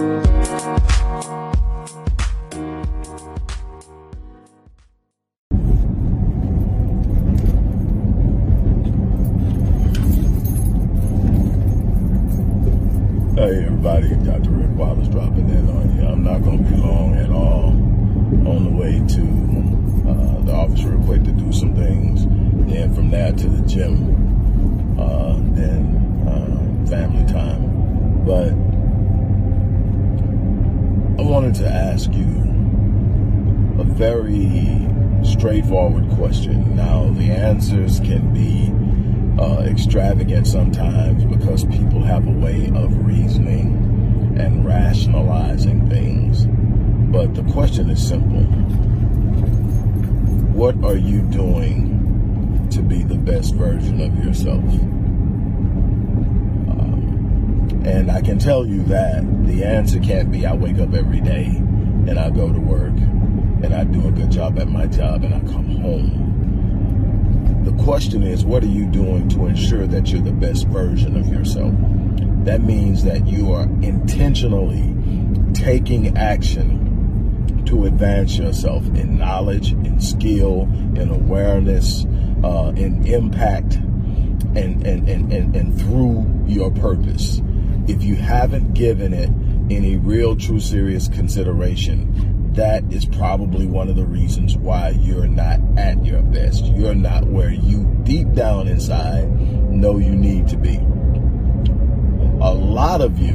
Hey everybody, Dr. Rick Wallace dropping in on you. I'm not going to be long at all on the way to uh, the office real quick to do some things. Then from that to the gym, uh, then uh, family time. But I wanted to ask you a very straightforward question. Now, the answers can be uh, extravagant sometimes because people have a way of reasoning and rationalizing things. But the question is simple What are you doing to be the best version of yourself? And I can tell you that the answer can't be I wake up every day and I go to work and I do a good job at my job and I come home the question is, what are you doing to ensure that you're the best version of yourself? That means that you are intentionally taking action to advance yourself in knowledge, in skill, in awareness, uh, in impact, and, and, and, and, and through your purpose. If you haven't given it any real, true, serious consideration, that is probably one of the reasons why you're not at your best. You're not where you deep down inside know you need to be. A lot of you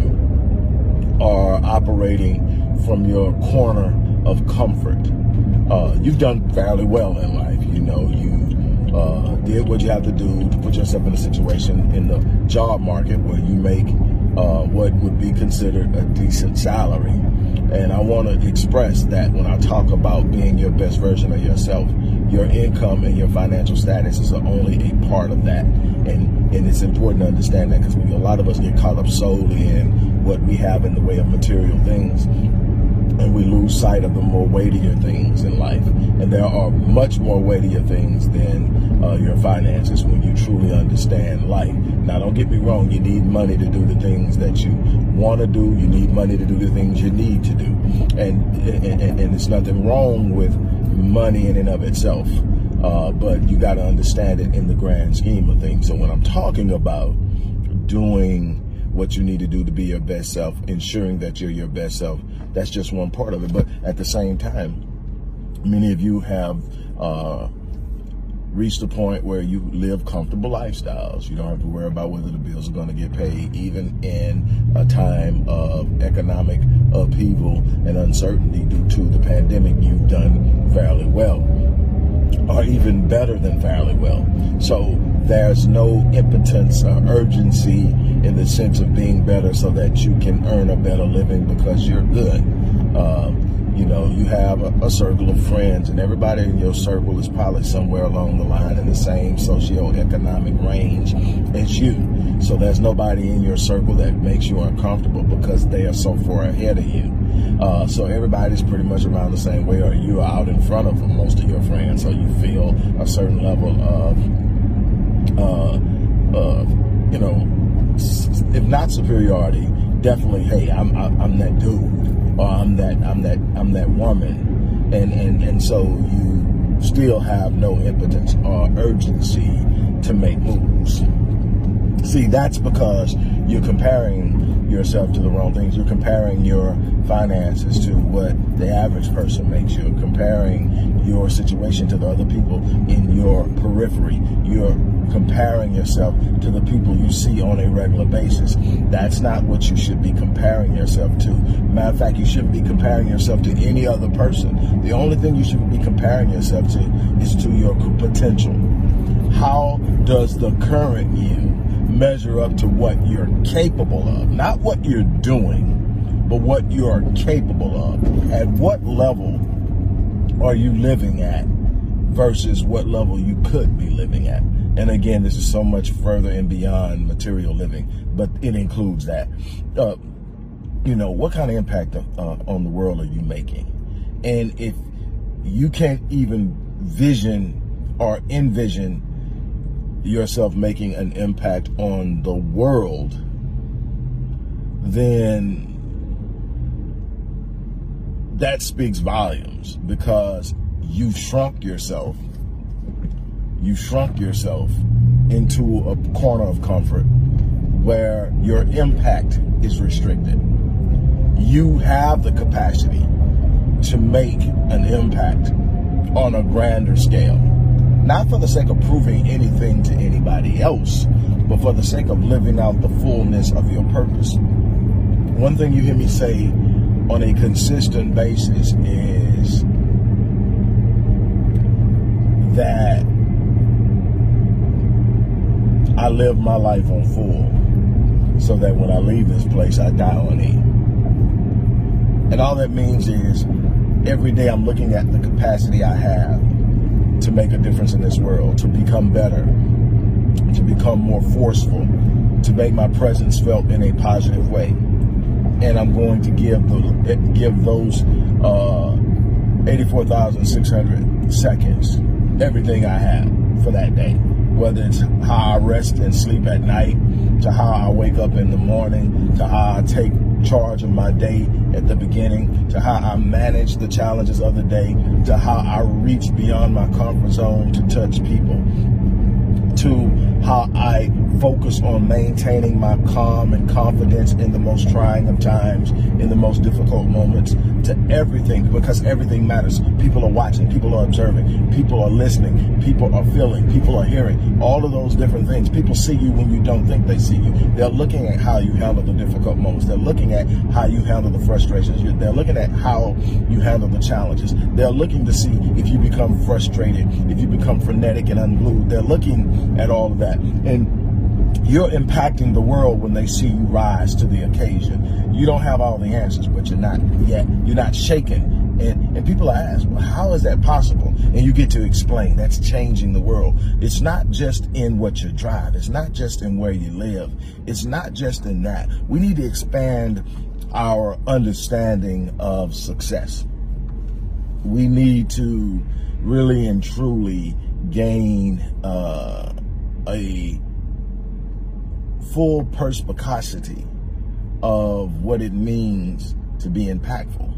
are operating from your corner of comfort. Uh, you've done fairly well in life. You know, you uh, did what you have to do to put yourself in a situation in the job market where you make uh, what would be considered a decent salary and I want to express that when I talk about being your best version of yourself, your income and your financial status is only a part of that. And, and it's important to understand that because a lot of us get caught up solely in what we have in the way of material things and we lose sight of the more weightier things in life. And there are much more weightier things than uh, your finances when you truly understand life. Now, don't get me wrong, you need money to do the things that you want to do, you need money to do the things you need to do. And, and, and there's nothing wrong with money in and of itself. Uh, but you got to understand it in the grand scheme of things. So when I'm talking about doing what you need to do to be your best self, ensuring that you're your best self. That's just one part of it. But at the same time, many of you have uh, reached a point where you live comfortable lifestyles. You don't have to worry about whether the bills are going to get paid, even in a time of economic upheaval and uncertainty due to the pandemic. You've done fairly well, or even better than fairly well. So there's no impotence or urgency in the sense of being better so that you can earn a better living because you're good. Um, you know, you have a, a, circle of friends, and everybody in your circle is probably somewhere along the line in the same socioeconomic range as you. So there's nobody in your circle that makes you uncomfortable because they are so far ahead of you. Uh, so everybody's pretty much around the same way, or you are out in front of most of your friends, so you feel a certain level of uh, you know, if not superiority, definitely, hey, I'm I'm that dude, or I'm that I'm that I'm that woman, and and and so you still have no impotence or urgency to make moves. See, that's because you're comparing yourself to the wrong things. You're comparing your finances to what the average person makes. You're comparing your situation to the other people in your periphery. You're comparing yourself to the people you see on a regular basis. That's not what you should be comparing yourself to. Matter of fact, you shouldn't be comparing yourself to any other person. The only thing you should be comparing yourself to is to your potential. How does the current you measure up to what you're capable of? Not what you're doing, but what you are capable of. At what level are you living at versus what level you could be living at? And again, this is so much further and beyond material living, but it includes that. Uh, you know, what kind of impact uh, on the world are you making? And if you can't even vision or envision yourself making an impact on the world, then that speaks volumes because you've shrunk yourself. You've shrunk yourself into a corner of comfort where your impact is restricted. You have the capacity to make an impact on a grander scale. Not for the sake of proving anything to anybody else, but for the sake of living out the fullness of your purpose. One thing you hear me say on a consistent basis is that I live my life on full so that when I leave this place, I die on E. And all that means is every day I'm looking at the capacity I have to make a difference in this world, to become better, to become more forceful, to make my presence felt in a positive way. And I'm going to give the, give those uh, 84,600 seconds everything I have for that day. Whether it's how I rest and sleep at night, to how I wake up in the morning, to how I take charge of my day at the beginning, to how I manage the challenges of the day, to how I reach beyond my comfort zone to touch people, to how I focus on maintaining my calm and confidence in the most trying of times, in the most difficult moments, to everything, because everything matters. People are watching, people are observing, people are listening, people are feeling, people are hearing, all of those different things. People see you when you don't think they see you. They're looking at how you handle the difficult moments. They're looking at how you handle the frustrations. They're looking at how you handle the challenges. They're looking to see if you become frustrated, if you become frenetic and unglued. They're looking at all of that. And you're impacting the world when they see you rise to the occasion. You don't have all the answers, but you're not yet. You're not shaken. And, and people ask, well, how is that possible? And you get to explain that's changing the world. It's not just in what you drive. It's not just in where you live. It's not just in that. We need to expand our understanding of success. We need to really and truly gain uh, a full perspicacity of what it means to be impactful.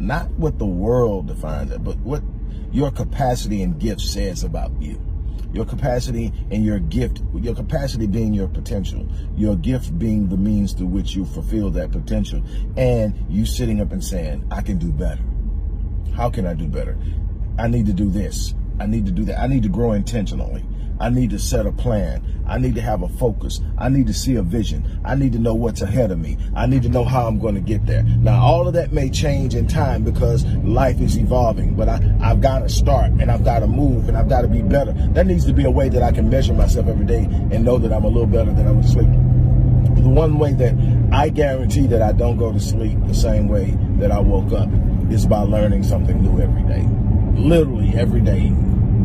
Not what the world defines it, but what your capacity and gift says about you. Your capacity and your gift, your capacity being your potential, your gift being the means through which you fulfill that potential, and you sitting up and saying, I can do better. How can I do better? I need to do this. I need to do that. I need to grow intentionally. I need to set a plan. I need to have a focus. I need to see a vision. I need to know what's ahead of me. I need to know how I'm going to get there. Now, all of that may change in time because life is evolving, but I, I've got to start and I've got to move and I've got to be better. That needs to be a way that I can measure myself every day and know that I'm a little better than I was asleep. The one way that I guarantee that I don't go to sleep the same way that I woke up is by learning something new every day. Literally every day,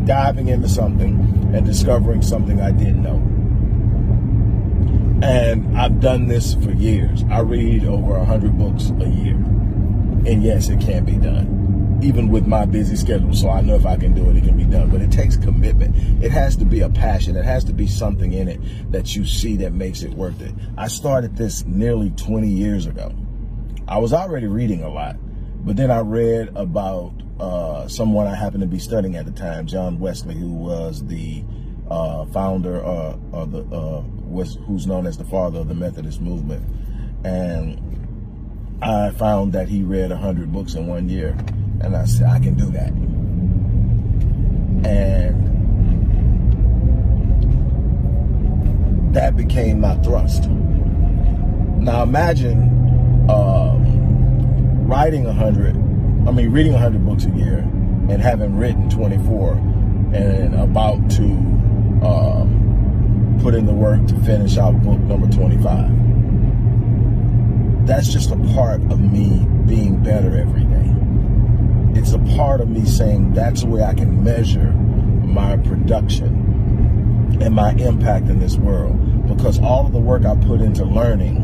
diving into something and discovering something I didn't know. And I've done this for years. I read over 100 books a year. And yes, it can be done, even with my busy schedule. So I know if I can do it, it can be done. But it takes commitment. It has to be a passion. It has to be something in it that you see that makes it worth it. I started this nearly 20 years ago. I was already reading a lot, but then I read about uh, someone I happened to be studying at the time, John Wesley, who was the uh, founder uh, of the uh, was who's known as the father of the Methodist movement, and I found that he read a hundred books in one year, and I said I can do that, and that became my thrust. Now imagine um, writing a hundred I mean, reading 100 books a year and having written 24 and about to um, put in the work to finish out book number 25. That's just a part of me being better every day. It's a part of me saying that's the way I can measure my production and my impact in this world because all of the work I put into learning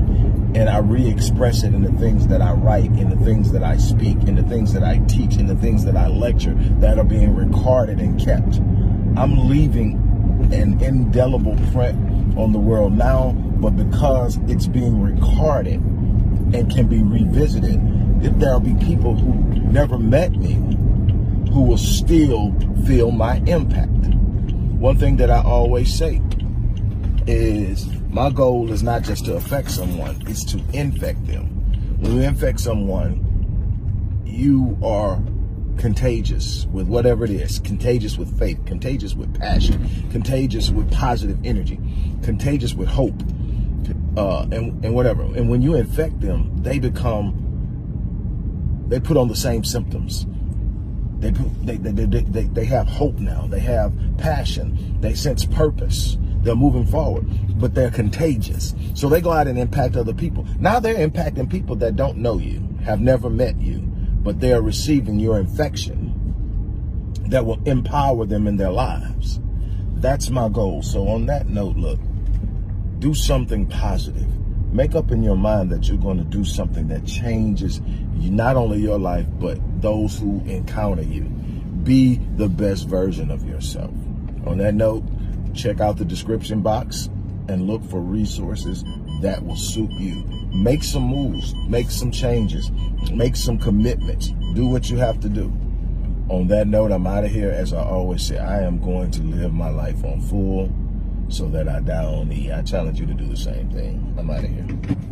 and I re-express it in the things that I write, in the things that I speak, in the things that I teach, in the things that I lecture that are being recorded and kept. I'm leaving an indelible print on the world now, but because it's being recorded and can be revisited, if there'll be people who never met me who will still feel my impact. One thing that I always say is my goal is not just to affect someone, it's to infect them. When you infect someone, you are contagious with whatever it is contagious with faith, contagious with passion, contagious with positive energy, contagious with hope, uh, and, and whatever. And when you infect them, they become, they put on the same symptoms. They, they, they, they, they have hope now. They have passion. They sense purpose. They're moving forward, but they're contagious. So they go out and impact other people. Now they're impacting people that don't know you, have never met you, but they are receiving your infection that will empower them in their lives. That's my goal. So on that note, look, do something positive. Make up in your mind that you're going to do something that changes not only your life, but those who encounter you. Be the best version of yourself. On that note, check out the description box and look for resources that will suit you. Make some moves, make some changes, make some commitments. Do what you have to do. On that note, I'm out of here. As I always say, I am going to live my life on full so that I die on E. I challenge you to do the same thing. I'm out of here.